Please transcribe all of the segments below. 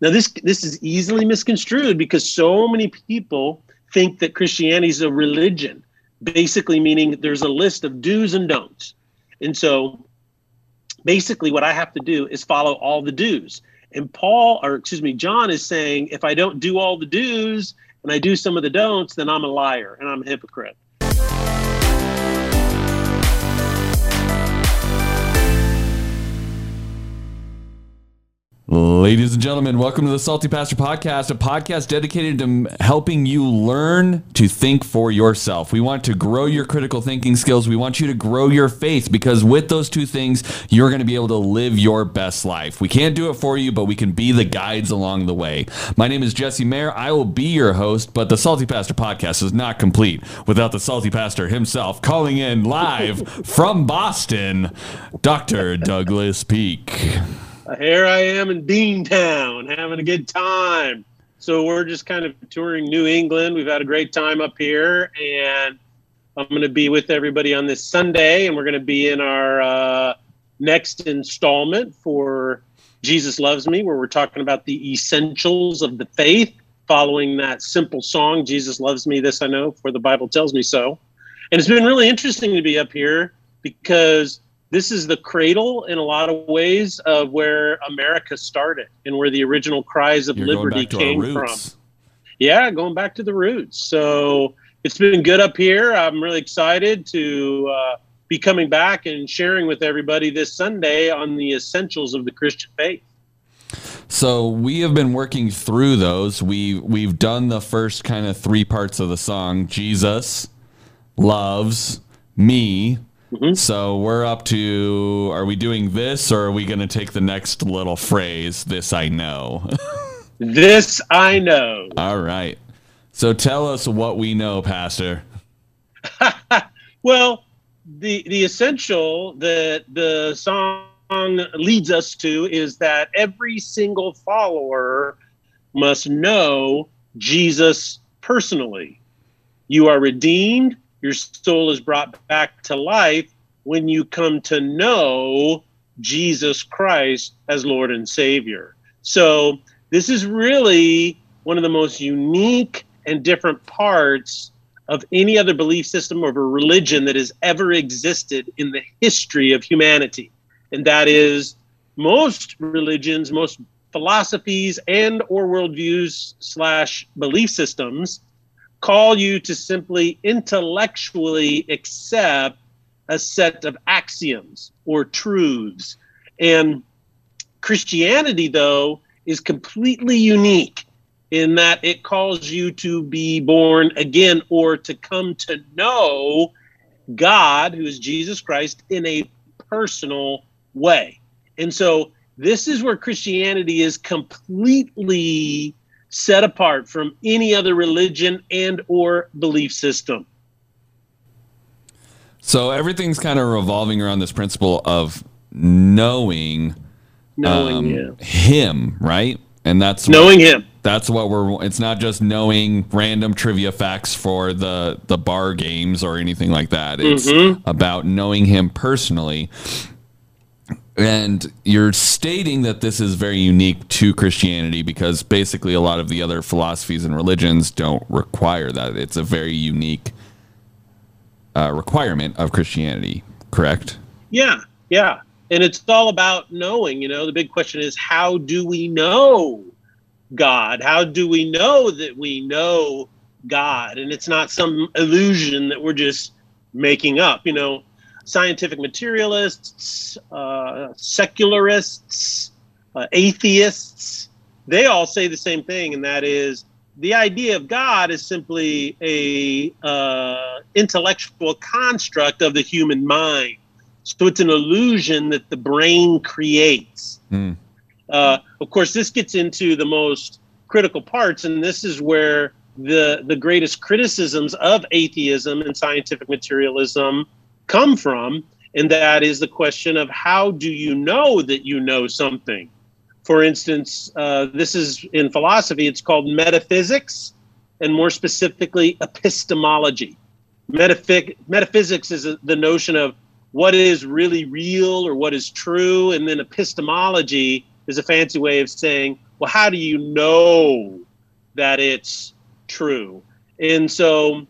Now, this this is easily misconstrued because so many people think that Christianity is a religion, basically meaning there's a list of do's and don'ts. And so, basically, what I have to do is follow all the do's. And Paul, or excuse me, John is saying, if I don't do all the do's and I do some of the don'ts, then I'm a liar and I'm a hypocrite. Ladies and gentlemen, welcome to the Salty Pastor Podcast, a podcast dedicated to helping you learn to think for yourself. We want to grow your critical thinking skills. We want you to grow your faith because with those two things, you're going to be able to live your best life. We can't do it for you, but we can be the guides along the way. My name is Jesse Mayer. I will be your host, but the Salty Pastor Podcast is not complete without the Salty Pastor himself calling in live from Boston, Dr. Douglas Peak here I am in Beantown having a good time. So we're just kind of touring New England. We've had a great time up here, and I'm going to be with everybody on this Sunday, and we're going to be in our uh, next installment for Jesus Loves Me, where we're talking about the essentials of the faith, following that simple song, Jesus Loves Me, This I Know, for the Bible Tells Me So. And it's been really interesting to be up here because this is the cradle in a lot of ways of where America started and where the original cries of You're liberty came from. Yeah, going back to the roots. So it's been good up here. I'm really excited to uh, be coming back and sharing with everybody this Sunday on the essentials of the Christian faith. So we have been working through those. We we've done the first kind of three parts of the song. Jesus loves me Mm-hmm. So we're up to are we doing this or are we going to take the next little phrase, this I know? this I know. All right. So tell us what we know, Pastor. well, the the essential that the song leads us to is that every single follower must know Jesus personally. You are redeemed your soul is brought back to life when you come to know Jesus Christ as Lord and Savior. So, this is really one of the most unique and different parts of any other belief system or religion that has ever existed in the history of humanity. And that is most religions, most philosophies and or worldviews slash belief systems call you to simply intellectually accept a set of axioms or truths. And Christianity, though, is completely unique in that it calls you to be born again or to come to know God, who is Jesus Christ, in a personal way. And so this is where Christianity is completely set apart from any other religion and or belief system. So everything's kind of revolving around this principle of knowing, knowing um, yeah. him, right? And that's knowing what, him. That's what we're. It's not just knowing random trivia facts for the the bar games or anything like that. It's mm-hmm. about knowing him personally. And you're stating that this is very unique to Christianity because basically a lot of the other philosophies and religions don't require that. It's a very unique uh, requirement of Christianity, correct? Yeah, yeah. And it's all about knowing. You know, the big question is how do we know God? How do we know that we know God? And it's not some illusion that we're just making up. You know, scientific materialists, uh, secularists, uh, atheists, they all say the same thing, and that is the idea of God is simply a uh, intellectual construct of the human mind. So it's an illusion that the brain creates. Mm. of course, this gets into the most critical parts, and this is where the the greatest criticisms of atheism and scientific materialism come from. And that is the question of how do you know that you know something? For instance, uh, this is in philosophy, it's called metaphysics, and more specifically, epistemology. Metaph- metaphysics is the notion of what is really real or what is true, and then epistemology is a fancy way of saying well, how do you know that it's true? And so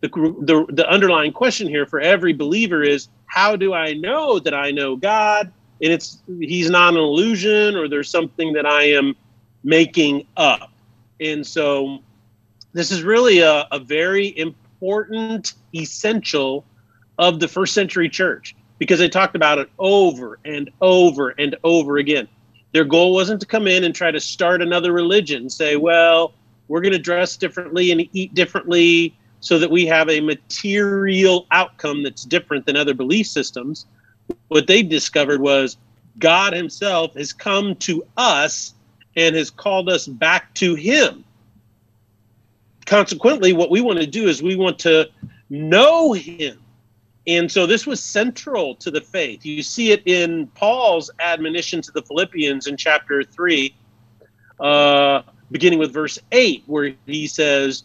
the, the, the underlying question here for every believer is how do I know that I know God? And it's he's not an illusion or there's something that I am making up. And so this is really a, a very important, essential of the first century church because they talked about it over and over and over again. Their goal wasn't to come in and try to start another religion, say, well, we're going to dress differently and eat differently so that we have a material outcome that's different than other belief systems. What they discovered was God Himself has come to us and has called us back to Him. Consequently, what we want to do is we want to know Him. And so this was central to the faith. You see it in Paul's admonition to the Philippians in chapter 3, uh, beginning with verse 8, where he says,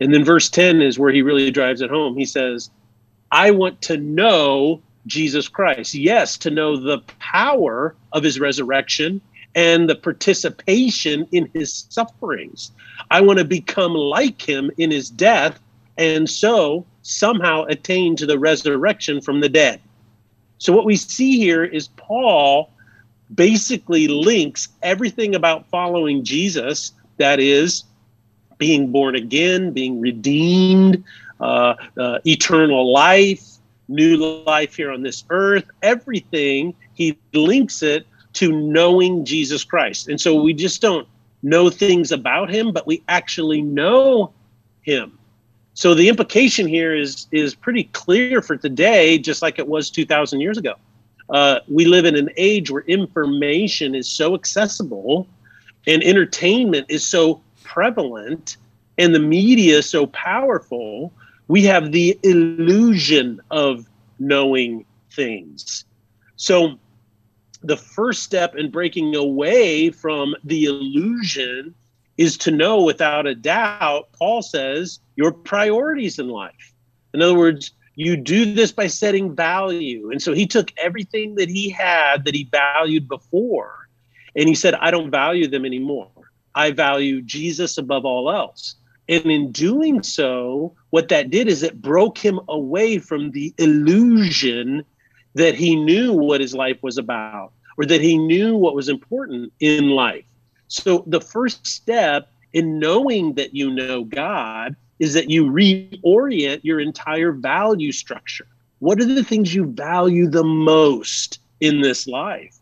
And then verse 10 is where he really drives it home. He says, I want to know Jesus Christ. Yes, to know the power of his resurrection and the participation in his sufferings. I want to become like him in his death and so somehow attain to the resurrection from the dead. So, what we see here is Paul basically links everything about following Jesus that is, being born again, being redeemed, uh, uh, eternal life, new life here on this earth, everything, he links it to knowing Jesus Christ. And so we just don't know things about him, but we actually know him. So the implication here is is pretty clear for today, just like it was 2,000 years ago. Uh, we live in an age where information is so accessible and entertainment is so prevalent and the media so powerful, we have the illusion of knowing things. So the first step in breaking away from the illusion is to know without a doubt, Paul says, your priorities in life. In other words, you do this by setting value. And so he took everything that he had that he valued before and he said, I don't value them anymore. I value Jesus above all else. And in doing so, what that did is it broke him away from the illusion that he knew what his life was about or that he knew what was important in life. So the first step in knowing that you know God is that you reorient your entire value structure. What are the things you value the most in this life?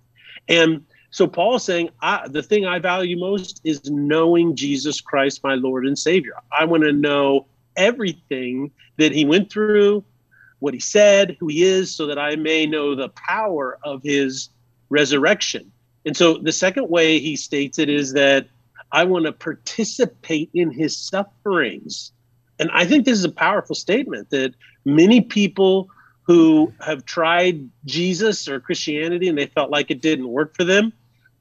And so Paul's saying, the thing I value most is knowing Jesus Christ, my Lord and Savior. I want to know everything that he went through, what he said, who he is, so that I may know the power of his resurrection. And so the second way he states it is that I want to participate in his sufferings. And I think this is a powerful statement that many people who have tried Jesus or Christianity and they felt like it didn't work for them.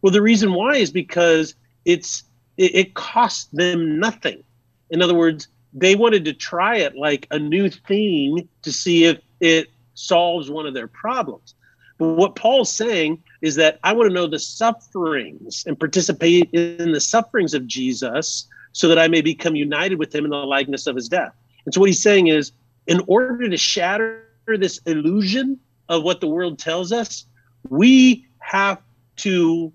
Well, the reason why is because it's it, it cost them nothing. In other words, they wanted to try it like a new thing to see if it solves one of their problems. But what Paul's saying is that I want to know the sufferings and participate in the sufferings of Jesus so that I may become united with him in the likeness of his death. And so what he's saying is, in order to shatter this illusion of what the world tells us, we have to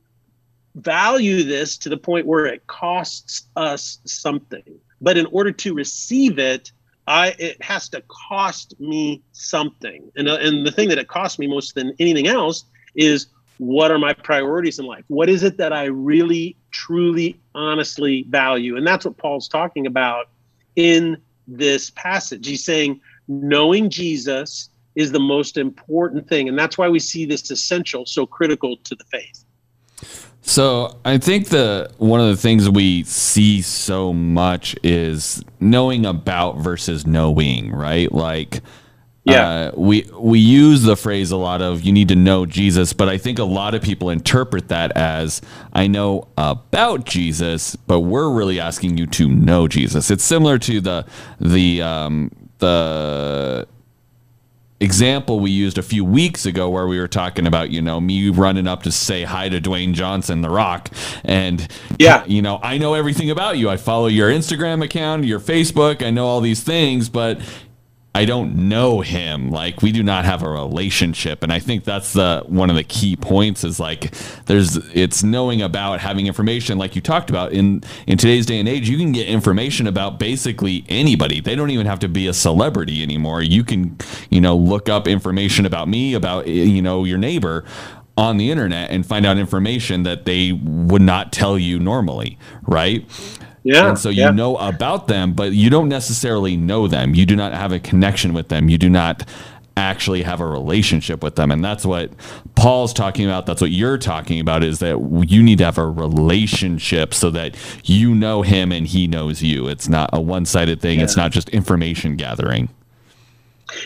value this to the point where it costs us something. But in order to receive it, I it has to cost me something. And, uh, and the thing that it costs me most than anything else is what are my priorities in life? What is it that I really, truly, honestly value? And that's what Paul's talking about in this passage. He's saying, knowing Jesus is the most important thing. And that's why we see this essential so critical to the faith. So I think the one of the things we see so much is knowing about versus knowing, right? Like Yeah. uh, we we use the phrase a lot of you need to know Jesus, but I think a lot of people interpret that as I know about Jesus, but we're really asking you to know Jesus. It's similar to the the um, the example we used a few weeks ago where we were talking about you know me running up to say hi to Dwayne Johnson the rock and Yeah. you know I know everything about you I follow your Instagram account your Facebook I know all these things but I don't know him. Like we do not have a relationship, and I think that's the one of the key points. Is like there's it's knowing about having information, like you talked about in in today's day and age. You can get information about basically anybody. They don't even have to be a celebrity anymore. You can you know look up information about me, about eh, you know your neighbor on the internet and find out information that they would not tell you normally, right? Yeah. And so you yeah. know about them, but you don't necessarily know them. You do not have a connection with them. You do not actually have a relationship with them. And that's what Paul's talking about. That's what you're talking about is that you need to have a relationship so that you know him and he knows you. It's not a one sided thing, it's not just information gathering.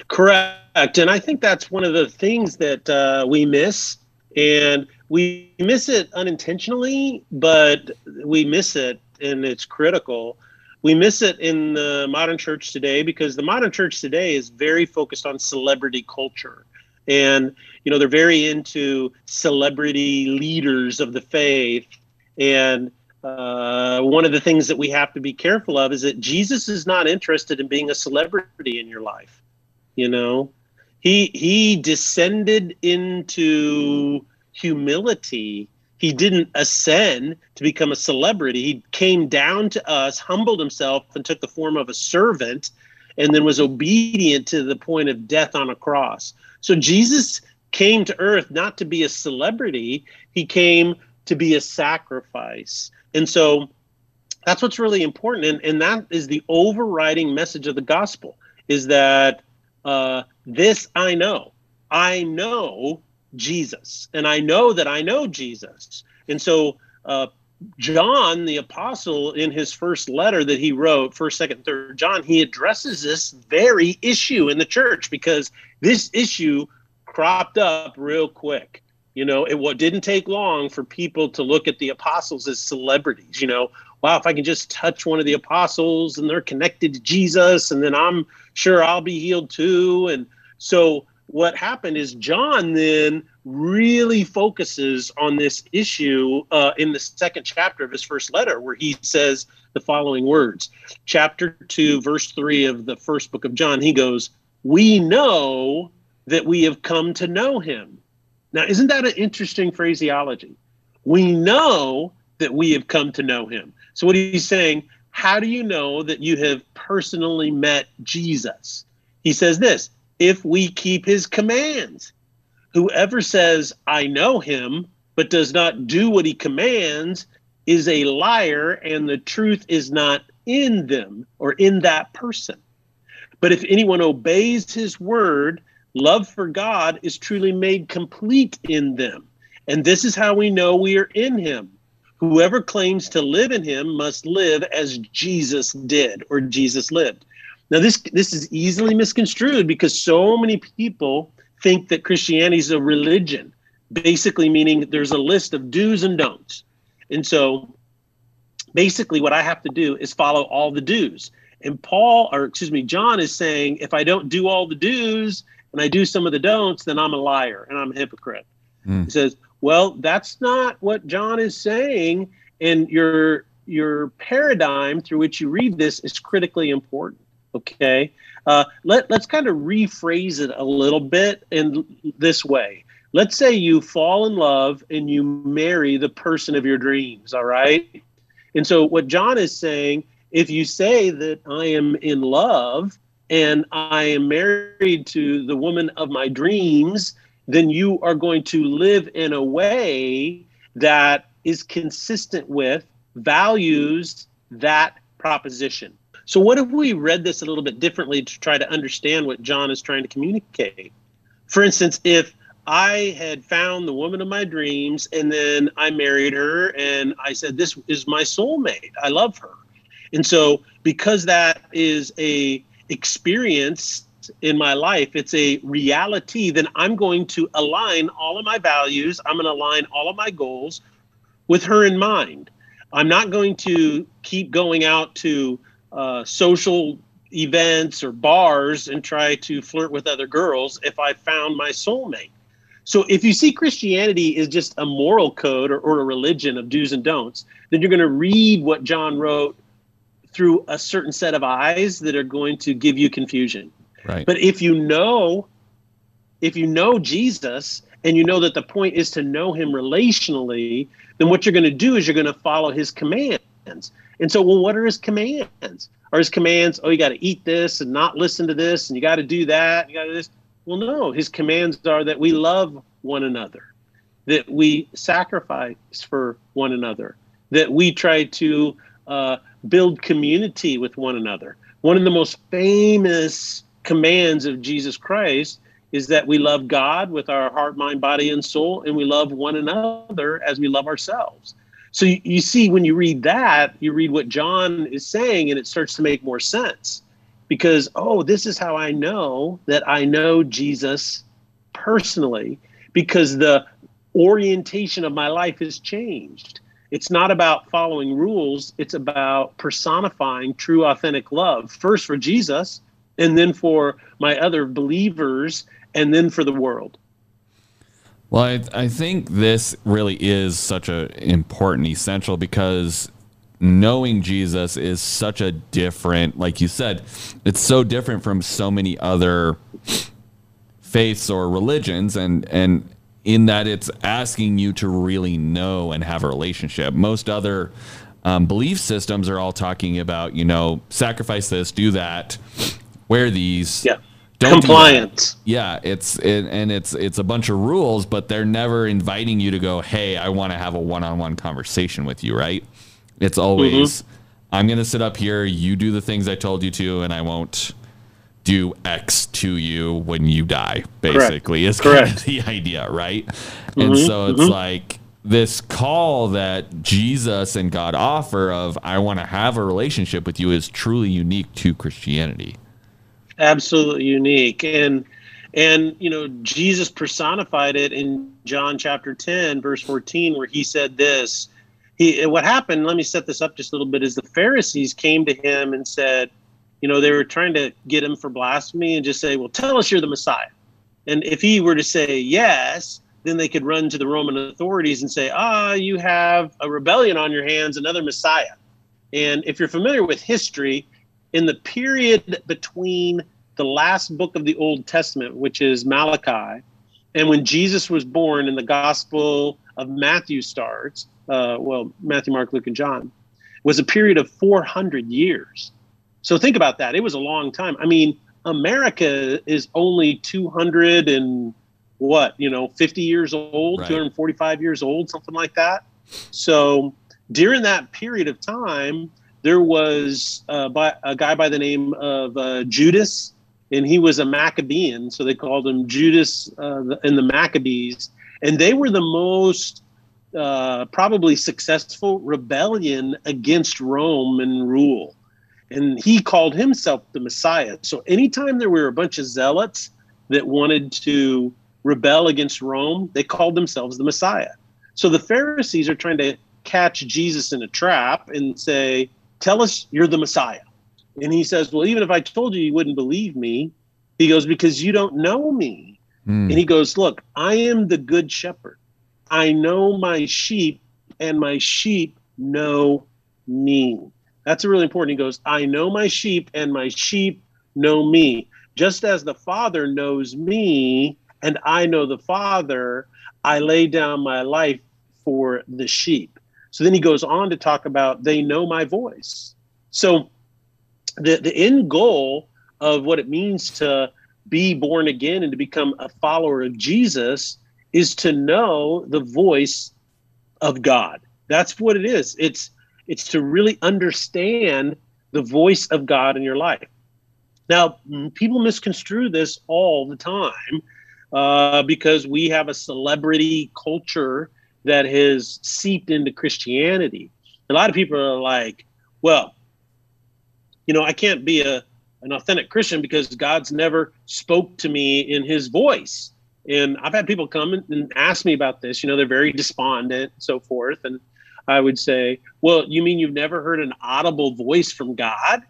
Correct. And I think that's one of the things that uh, we miss. And we miss it unintentionally, but we miss it and it's critical. We miss it in the modern church today because the modern church today is very focused on celebrity culture. And, you know, they're very into celebrity leaders of the faith. And uh, one of the things that we have to be careful of is that Jesus is not interested in being a celebrity in your life you know he he descended into humility he didn't ascend to become a celebrity. He came down to us humbled himself and took the form of a servant and then was obedient to the point of death on a cross. So jesus came to earth not to be a celebrity. He came to be a sacrifice. And so that's what's really important. And, and that is the overriding message of the gospel is that uh, this I know. I know Jesus, and I know that I know Jesus. And so, uh, John, the apostle, in his first letter that he wrote, first, second, third John, he addresses this very issue in the church because this issue cropped up real quick. You know, it what didn't take long for people to look at the apostles as celebrities. You know, wow, if I can just touch one of the apostles and they're connected to Jesus, and then I'm sure I'll be healed too. And so what happened is John then really focuses on this issue uh, in the second chapter of his first letter, where he says the following words. Chapter 2, verse 3 of the first book of John, he goes, We know that we have come to know him. Now, isn't that an interesting phraseology? We know that we have come to know him. So, what he's saying, how do you know that you have personally met Jesus? He says this if we keep his commands. Whoever says, I know him, but does not do what he commands, is a liar, and the truth is not in them or in that person. But if anyone obeys his word, love for God is truly made complete in them. And this is how we know we are in him. Whoever claims to live in him must live as Jesus did or Jesus lived. Now this this is easily misconstrued because so many people think that Christianity is a religion, basically meaning there's a list of do's and don'ts. And so basically what I have to do is follow all the do's. And Paul or excuse me, John is saying if I don't do all the do's and I do some of the don'ts, then I'm a liar and I'm a hypocrite. Mm. He says, well, that's not what John is saying. And your your paradigm through which you read this is critically important. Okay, uh, let let's kind of rephrase it a little bit in this way. Let's say you fall in love and you marry the person of your dreams. All right, and so what John is saying, if you say that I am in love and I am married to the woman of my dreams, then you are going to live in a way that is consistent with values that proposition. So, what if we read this a little bit differently to try to understand what John is trying to communicate? For instance, if I had found the woman of my dreams, and then I married her, and I said, "This is my soulmate. I love her." And so, because that is a experience in my life, it's a reality, then I'm going to align all of my values, I'm going to align all of my goals with her in mind. I'm not going to keep going out to uh, social events or bars and try to flirt with other girls if I found my soulmate. So if you see Christianity is just a moral code or, or a religion of do's and don'ts, then you're going to read what John wrote through a certain set of eyes that are going to give you confusion. Right. But if you know, if you know Jesus and you know that the point is to know him relationally, then what you're going to do is you're going to follow his commands. And so, well, what are his commands? Are his commands, oh, you got to eat this and not listen to this, and you got to do that, you got to this? Well, no, his commands are that we love one another, that we sacrifice for one another, that we try to uh, build community with one another. One of the most famous commands of Jesus Christ is that we love God with our heart, mind, body, and soul, and we love one another as we love ourselves. So you, you, see, when you read that, you read what John is saying, and it starts to make more sense because, oh, this is how I know that I know Jesus personally because the orientation of my life has changed. It's not about following rules, it's about personifying true, authentic love, first for Jesus and then for my other believers, and then for the world. Well, I, I think this really is such an important essential because knowing Jesus is such a different, like you said, it's so different from so many other faiths or religions, and and in that it's asking you to really know and have a relationship. Most other um, belief systems are all talking about, you know, sacrifice this, do that, wear these. Yeah. Don't compliance. Yeah, it's it, and it's it's a bunch of rules, but they're never inviting you to go. Hey, I want to have a one-on-one conversation with you, right? It's always mm-hmm. I'm going to sit up here. You do the things I told you to, and I won't do X to you when you die. Basically, Correct. is Correct. kind of the idea, right? Mm-hmm. And so it's mm-hmm. like this call that Jesus and God offer of I want to have a relationship with you is truly unique to Christianity absolutely unique. And and you know jesus personified it in john chapter 10 verse 14 where he said this. He what happened let me set this up just a little bit is the pharisees came to him and said you know they were trying to get him for blasphemy and just say well tell us you're the messiah. And if he were to say yes then they could run to the roman authorities and say ah you have a rebellion on your hands another messiah. And if you're familiar with history in the period between the last book of the Old Testament, which is Malachi, and when Jesus was born and the Gospel of Matthew starts, uh, well, Matthew, Mark, Luke, and John, was a period of 400 years. So think about that. It was a long time. I mean, America is only 200 and what, you know, 50 years old, right. 245 years old, something like that. So during that period of time, there was uh, by, a guy by the name of uh, Judas, and he was a Maccabean, so they called him Judas uh, and the Maccabees, and they were the most uh, probably successful rebellion against Rome and rule. And he called himself the Messiah. So anytime there were a bunch of zealots that wanted to rebel against Rome, they called themselves the Messiah. So the Pharisees are trying to catch Jesus in a trap and say, Tell us you're the Messiah. And he says, Well, even if I told you, you wouldn't believe me. He goes, Because you don't know me. Mm. And he goes, Look, I am the good shepherd. I know my sheep, and my sheep know me. That's really important. He goes, I know my sheep, and my sheep know me. Just as the Father knows me, and I know the Father, I lay down my life for the sheep. So then he goes on to talk about they know my voice. So the, the end goal of what it means to be born again and to become a follower of Jesus is to know the voice of God. That's what it is. It's it's to really understand the voice of God in your life. Now, people misconstrue this all the time. uh, because we have a celebrity culture that has seeped into Christianity. A lot of people are like, well, you know, I can't be a an authentic Christian because God's never spoke to me in his voice. And I've had people come and ask me about this. You know, they're very despondent and so forth. And I would say, Well, you mean you've never heard an audible voice from God?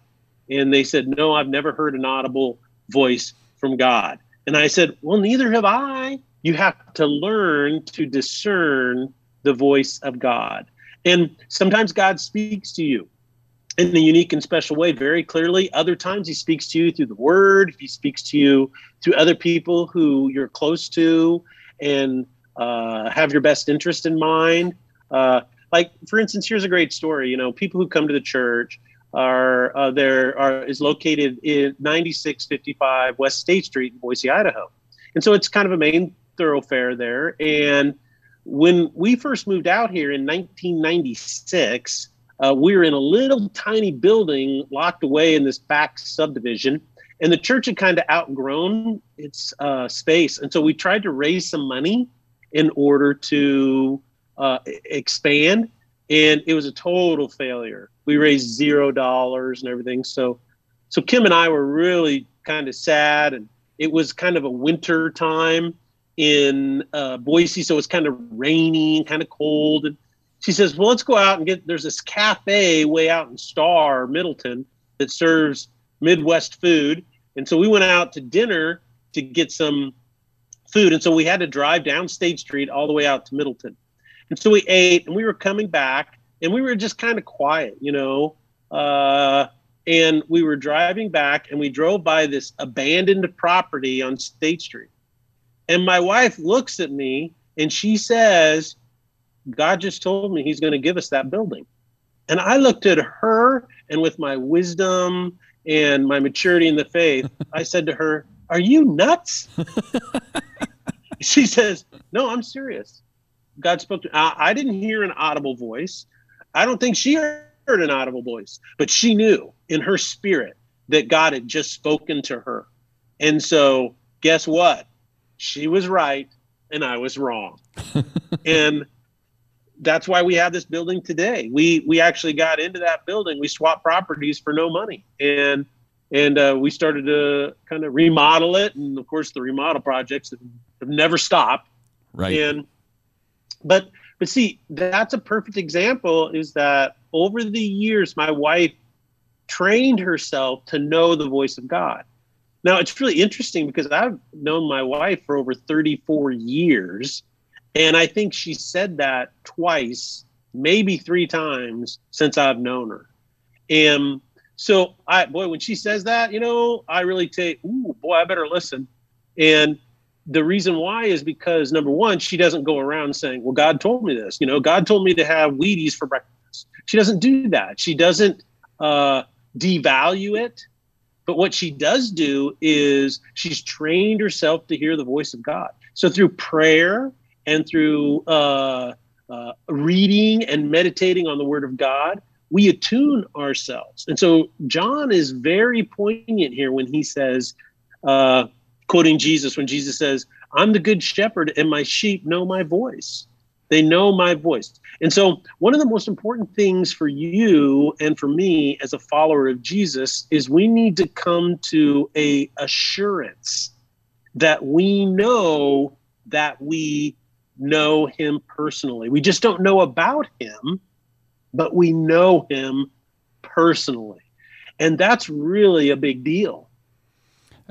And they said, No, I've never heard an audible voice from God. And I said, Well, neither have I. You have to learn to discern the voice of God. And sometimes God speaks to you in a unique and special way very clearly. Other times he speaks to you through the word, he speaks to you through other people who you're close to and uh, have your best interest in mind. Uh, like, for instance, here's a great story. You know, people who come to the church are uh, there are is located in 9655 West State Street in Boise, Idaho, and so it's kind of a main thoroughfare there. And when we first moved out here in 1996 uh, we were in a little tiny building locked away in this back subdivision. And the church had kind of outgrown its uh, space. And so we tried to raise some money in order to uh, expand. And it was a total failure. We raised zero dollars and everything. So so kim and i were really kind of sad. And it was kind of a winter time in uh, boise so it's kind of rainy and kind of cold and she says, Well, let's go out and get there's this cafe way out in Star, Middleton, that serves Midwest food. And so we went out to dinner to get some food. And so we had to drive down State Street all the way out to Middleton. And so we ate and we were coming back and we were just kind of quiet, you know. Uh, and we were driving back and we drove by this abandoned property on State Street. And my wife looks at me and she says, God just told me he's going to give us that building. And I looked at her and with my wisdom and my maturity in the faith, I said to her, Are you nuts? she says, No, I'm serious. God spoke to I, I didn't hear an audible voice. I don't think she heard an audible voice, but she knew in her spirit that God had just spoken to her. And so, guess what? She was right and I was wrong. and that's why we have this building today. We we actually got into that building. We swapped properties for no money, and and uh, we started to kind of remodel it. And of course, the remodel projects have, have never stopped. Right. And but but see, that's a perfect example. Is that over the years, my wife trained herself to know the voice of God. Now it's really interesting because I've known my wife for over 34 years and I think she said that twice, maybe three times since I've known her. And so I boy, when she says that, you know, I really take, ooh, boy, I better listen. And the reason why is because number one, she doesn't go around saying, Well, God told me this. You know, God told me to have Wheaties for breakfast. She doesn't do that. She doesn't uh, devalue it. But what she does do is she's trained herself to hear the voice of God. So through prayer and through uh, uh, reading and meditating on the Word of God, we attune ourselves. And so John is very poignant here when he says, uh, quoting Jesus, when Jesus says, I'm the good shepherd and my sheep know my voice. They know my voice. And so, one of the most important things for you and for me as a follower of Jesus is we need to come to a assurance that we know that we know him personally. We just don't know about him, but we know him personally. And that's really a big deal.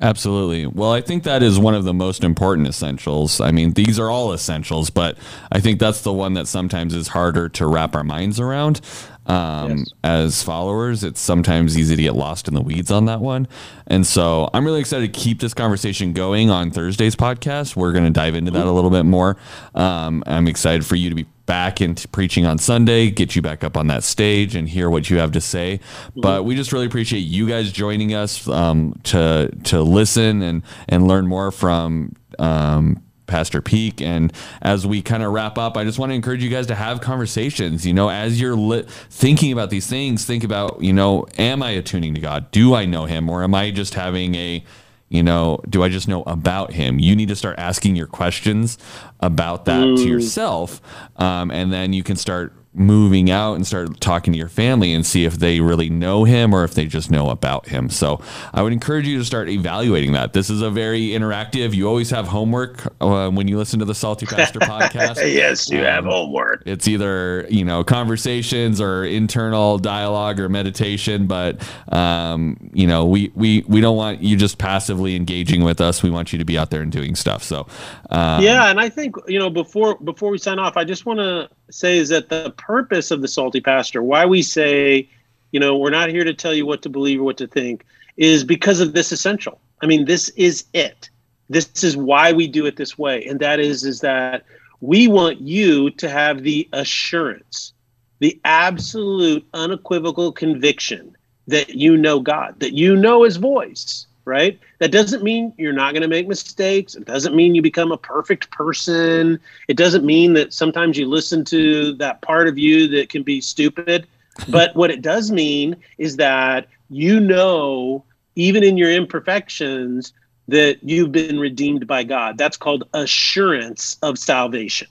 Absolutely. Well, I think that is one of the most important essentials. I mean, these are all essentials, but I think that's the one that sometimes is harder to wrap our minds around. Um, yes. As followers, it's sometimes easy to get lost in the weeds on that one. And so I'm really excited to keep this conversation going on Thursday's podcast. We're going to dive into that a little bit more. Um, I'm excited for you to be back into preaching on Sunday, get you back up on that stage and hear what you have to say. Mm-hmm. But we just really appreciate you guys joining us um, to to listen and and learn more from um, Pastor Peak. And as we kind of wrap up, I just want to encourage you guys to have conversations. You know, as you're li- thinking about these things, think about, you know, am I attuning to God? Do I know Him? Or am I just having a, you know, do I just know about him? You need to start asking your questions about that mm. to yourself. Um, and then you can start moving out and start talking to your family and see if they really know him or if they just know about him. So I would encourage you to start evaluating that. This is a very interactive. You always have homework uh, when you listen to the Salty Pastor podcast. yes, you um, have homework. It's either you know conversations or internal dialogue or meditation, but um, you know we we we don't want you just passively engaging with us. We want you to be out there and doing stuff. So um, yeah, and I think you know before before we sign off, I just want to say is that the purpose of the salty pastor, why we say, you know, we're not here to tell you what to believe or what to think, is because of this essential. I mean, this is it. This is why we do it this way, and that is is that we want you to have the assurance, the absolute unequivocal conviction that you know God, that you know His voice, right? That doesn't mean you're not going to make mistakes. It doesn't mean you become a perfect person. It doesn't mean that sometimes you listen to that part of you that can be stupid. But what it does mean is that you know, even in your imperfections, that you've been redeemed by God. That's called assurance of salvation.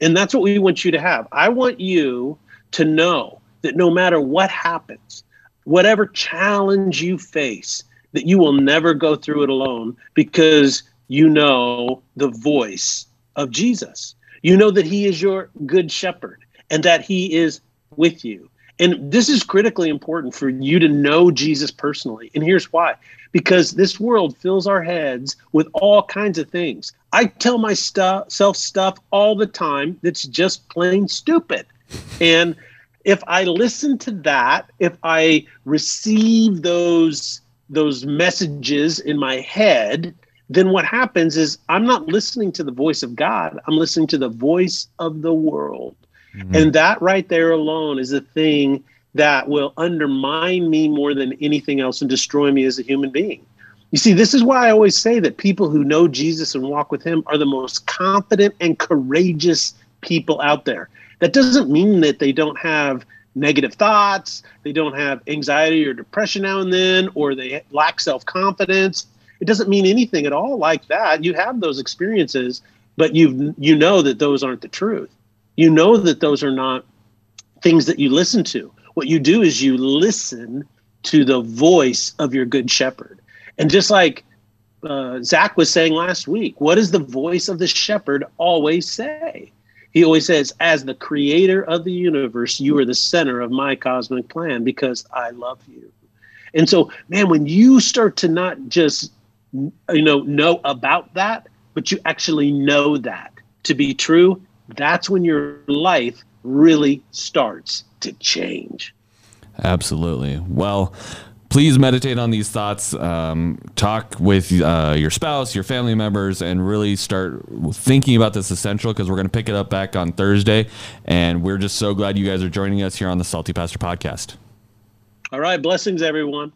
And that's what we want you to have. I want you to know that no matter what happens, whatever challenge you face, that you will never go through it alone because you know the voice of Jesus. You know that he is your good shepherd and that he is with you. And this is critically important for you to know Jesus personally. And here's why because this world fills our heads with all kinds of things. I tell myself stuff all the time that's just plain stupid. And if I listen to that, if I receive those those messages in my head, then what happens is I'm not listening to the voice of God. I'm listening to the voice of the world. Mm-hmm. And that right there alone is a thing that will undermine me more than anything else and destroy me as a human being. You see, this is why I always say that people who know Jesus and walk with him are the most confident and courageous people out there. That doesn't mean that they don't have negative thoughts, they don't have anxiety or depression now and then, or they lack self confidence. It doesn't mean anything at all like that. You have those experiences, but you you know that those aren't the truth. You know that those are not things that you listen to. What you do is you listen to the voice of your good shepherd. And just like uh, Zach was saying last week, what does the voice of the shepherd always say? He always says, as the creator of the universe, you are the center of my cosmic plan because I love you. And so, man, when you start to not just, you know, know about that, but you actually know that to be true, that's when your life really starts to change. Absolutely. Well, please meditate on these thoughts. Um, talk with uh, your spouse, your family members, and really start thinking about this essential because we're going to pick it up back on Thursday. And we're just so glad you guys are joining us here on the Salty Pastor Podcast. All right. Blessings, everyone.